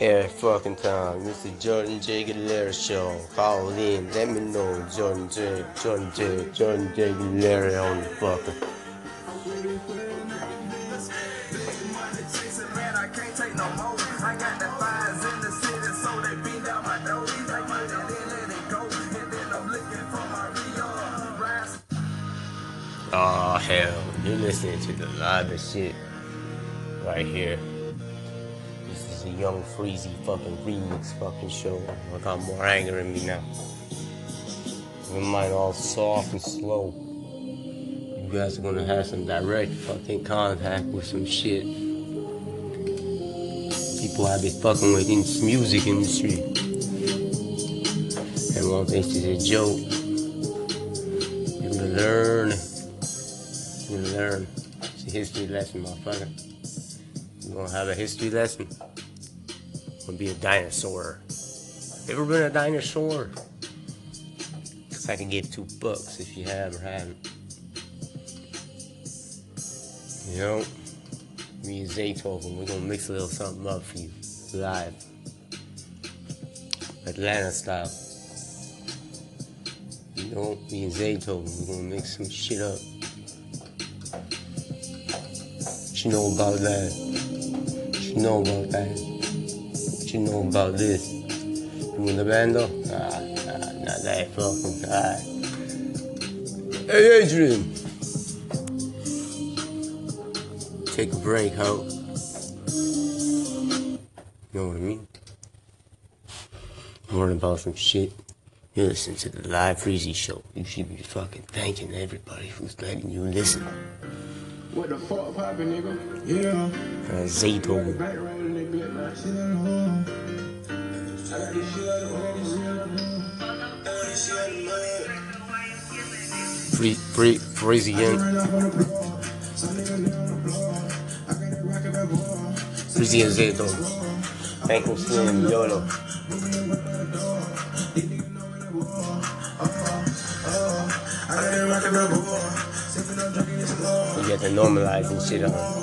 Every fucking time, it's the Jordan J. Galera show. Call in, let me know, Jordan J. Jordan J. Jordan J. Galera on the fucker. Oh hell, you're listening to the livest shit right here. Young freezy fucking remix fucking show. I got more anger in me now. My mind all soft and slow. You guys are gonna have some direct fucking contact with some shit. People I be fucking with in this music industry. Everyone thinks it's a joke. You're gonna learn. You're gonna learn. It's a history lesson, motherfucker. You're gonna have a history lesson. Gonna be a dinosaur. Ever been a dinosaur? Cause I can give two bucks if you have or haven't. You know, me and Zaytoven, we're gonna mix a little something up for you live. Atlanta style. You know, me and Zaytoven, we're gonna mix some shit up. What you know about that? What you know about that? What you know about this? You in the band though? Ah, nah, not that fucking guy. Hey Adrian! Take a break, ho. You know what I mean? Learn about some shit. You listen to the live Freezy show. You should be fucking thanking everybody who's letting you listen. What the fuck poppin', nigga? Yeah. Uh, Zayto. Shit on got shit on got shit on. Free, free, Freezy again. Run up on the floor. Some nigga lay on the floor. I got that rocket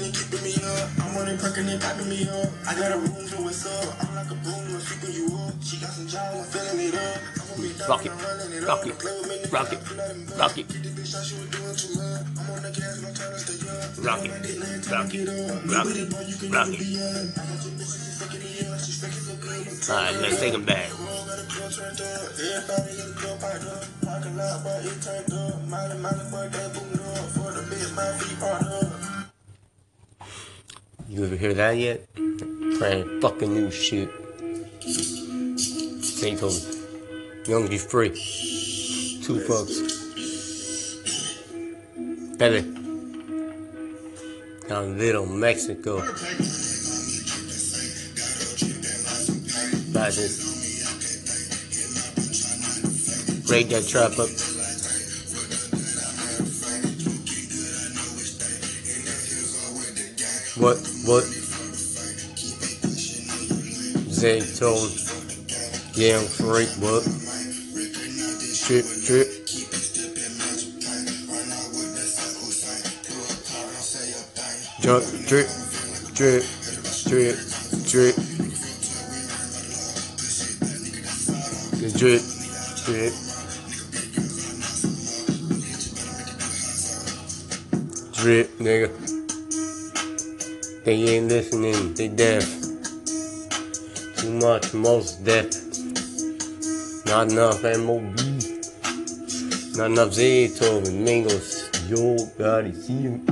it keeping me up. I'm on it perking it popping me up. I got a room to what's. I'm like a boom, I'm you up. She got some jaws, I'm filling it up. Rock it, rock it, rock it, rock it. Rock it, rock it, rock it, rock it. Alright, let's take him back. You ever hear that yet? Brand fucking new shit. Zayto. Young be free. Two bucks. Belly. Down Little Mexico. License. Break that trap up. What? What? Zay told Young freak. What? Trip, trip. Jump, drip, drip, drip, drip. Drip, drip. Drip, nigga. They ain't listening, they deaf. Too much, most deaf. Not enough MOB. Not enough Zaytoven, Mingles. Yo, God, see you.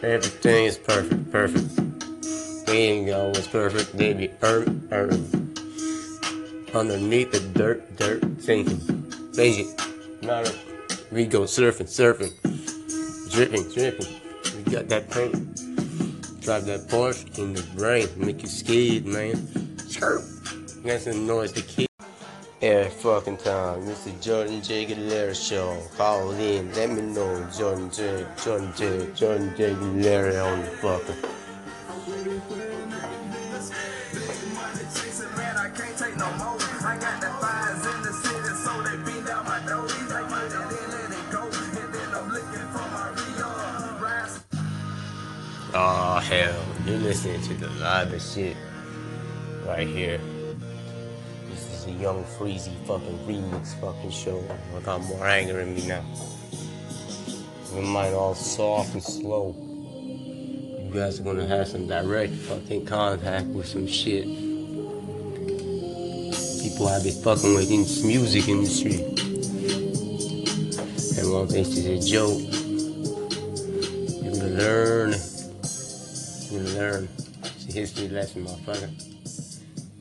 Everything is perfect, perfect. They ain't perfect, they be earn, earn. Underneath the dirt, dirt, sinking. Lazy. Not a, we go surfing, surfing. Dripping, dripping. We got that paint. Drive that Porsche in the rain, make you scared, man. Chirp. That's the noise the kid. Every fucking time, Mr. Jordan J. Galera show. Call in, let me know, Jordan J. Jordan J. Jordan J. Galera on the fucker. Oh hell, you're listening to the livest shit right here. Young freezy fucking remix fucking show. I got more anger in me now. With mine all soft and slow. You guys are gonna have some direct fucking contact with some shit. People I be fucking with in this music industry. And one think this is a joke. You're gonna learn. You're gonna learn. It's a history lesson, motherfucker.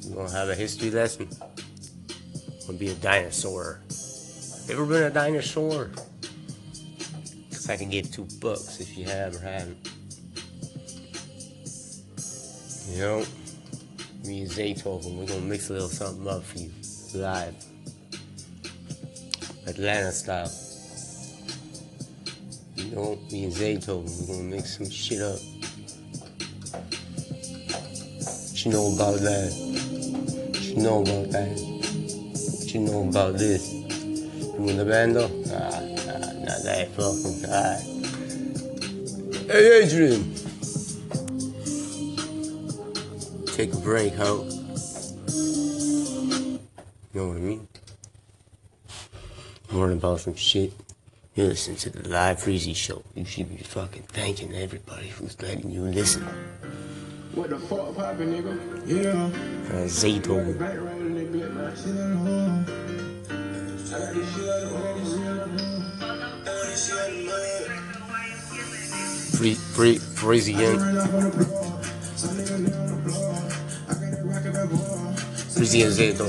You're gonna have a history lesson. Gonna be a dinosaur. Ever been a dinosaur? Cause I can give two bucks if you have or haven't. You know, me and Zaytoven, we're gonna mix a little something up for you live. Atlanta style. You know, me and Zaytoven, we're gonna mix some shit up. What you know about that? What you know about that? What you know about this? You in the band though? Ah, nah, not that fucking guy. Hey Adrian! Take a break, ho. You know what I mean? Learn about some shit. You listen to the live Freezy show. You should be fucking thanking everybody who's letting you listen. What the fuck poppin', nigga? Yeah. Uh, Zayto. Shit home. Shit shit shit. Free, free, on on that bar. Freezy and Zayto.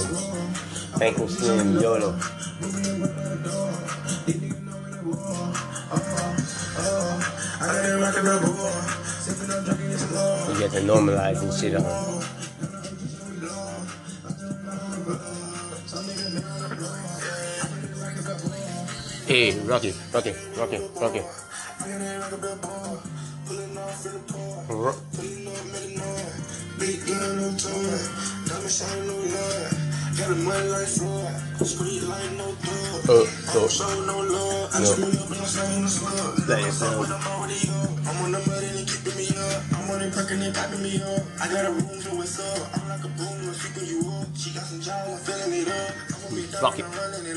Thankful Slim YOLO. I got that rock at that bar. Light. Got the money like Floyd. Street like no thug. Uh, so, no No. That is, uh, I'm it popping me up. I got a room to what's up. I'm like a boom, I'm sweeping you up. She got some jaws, I'm filling it up. I'm gonna be down Rock it,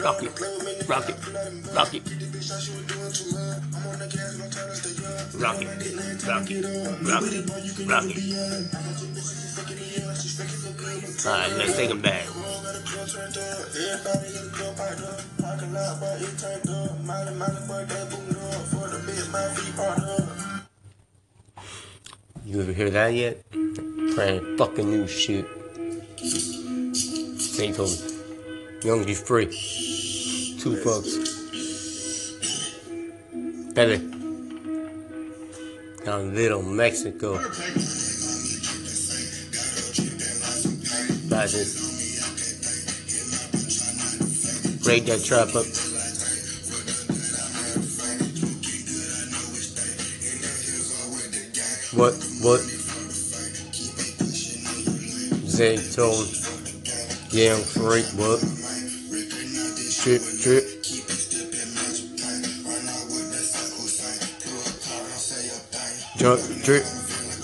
rock it, Play with me, nigga, rock it, I feel like I'm bad. rock it. Get this bitch out, she was doing too much. I'm on the gas, gon' turn us to up. Rock it, My dick, now it's rock it, rock it, it, boy, you can rock it. be young. I got your bitch, she fucking it up. She fucking so good, I'm Alright, let's take him back. Roll got a club turned up. Everybody You ever hear that yet? Brand fucking new shit. Zayto. Young be free. Two bucks. Better. Down Little Mexico. Glasses. Break that trap up. What? What? Zaytone. Young freak. What? Trip, trip. Jump, drip,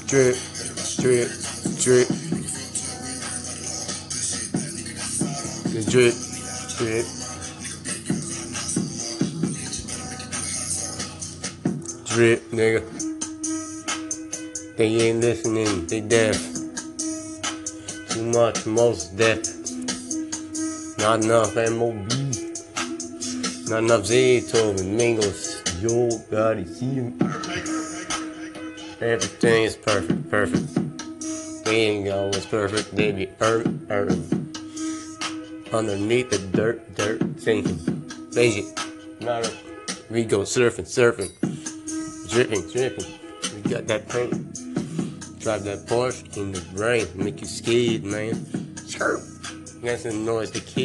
drip, drip, drip. The drip, drip. Drip, nigga. They ain't listening, they deaf. Too much, most deaf. Not enough MOB. Not enough Zaytoven, Mingles. Yo, gotta see. Everything is perfect, perfect. They ain't always perfect, they be earn, earn. Underneath the dirt, dirt. Lazy. Not a, we go surfing, surfing. Dripping, dripping. We got that paint. Drive that Porsche in the brain, make you scared, man. Chirp. That's the noise the kid.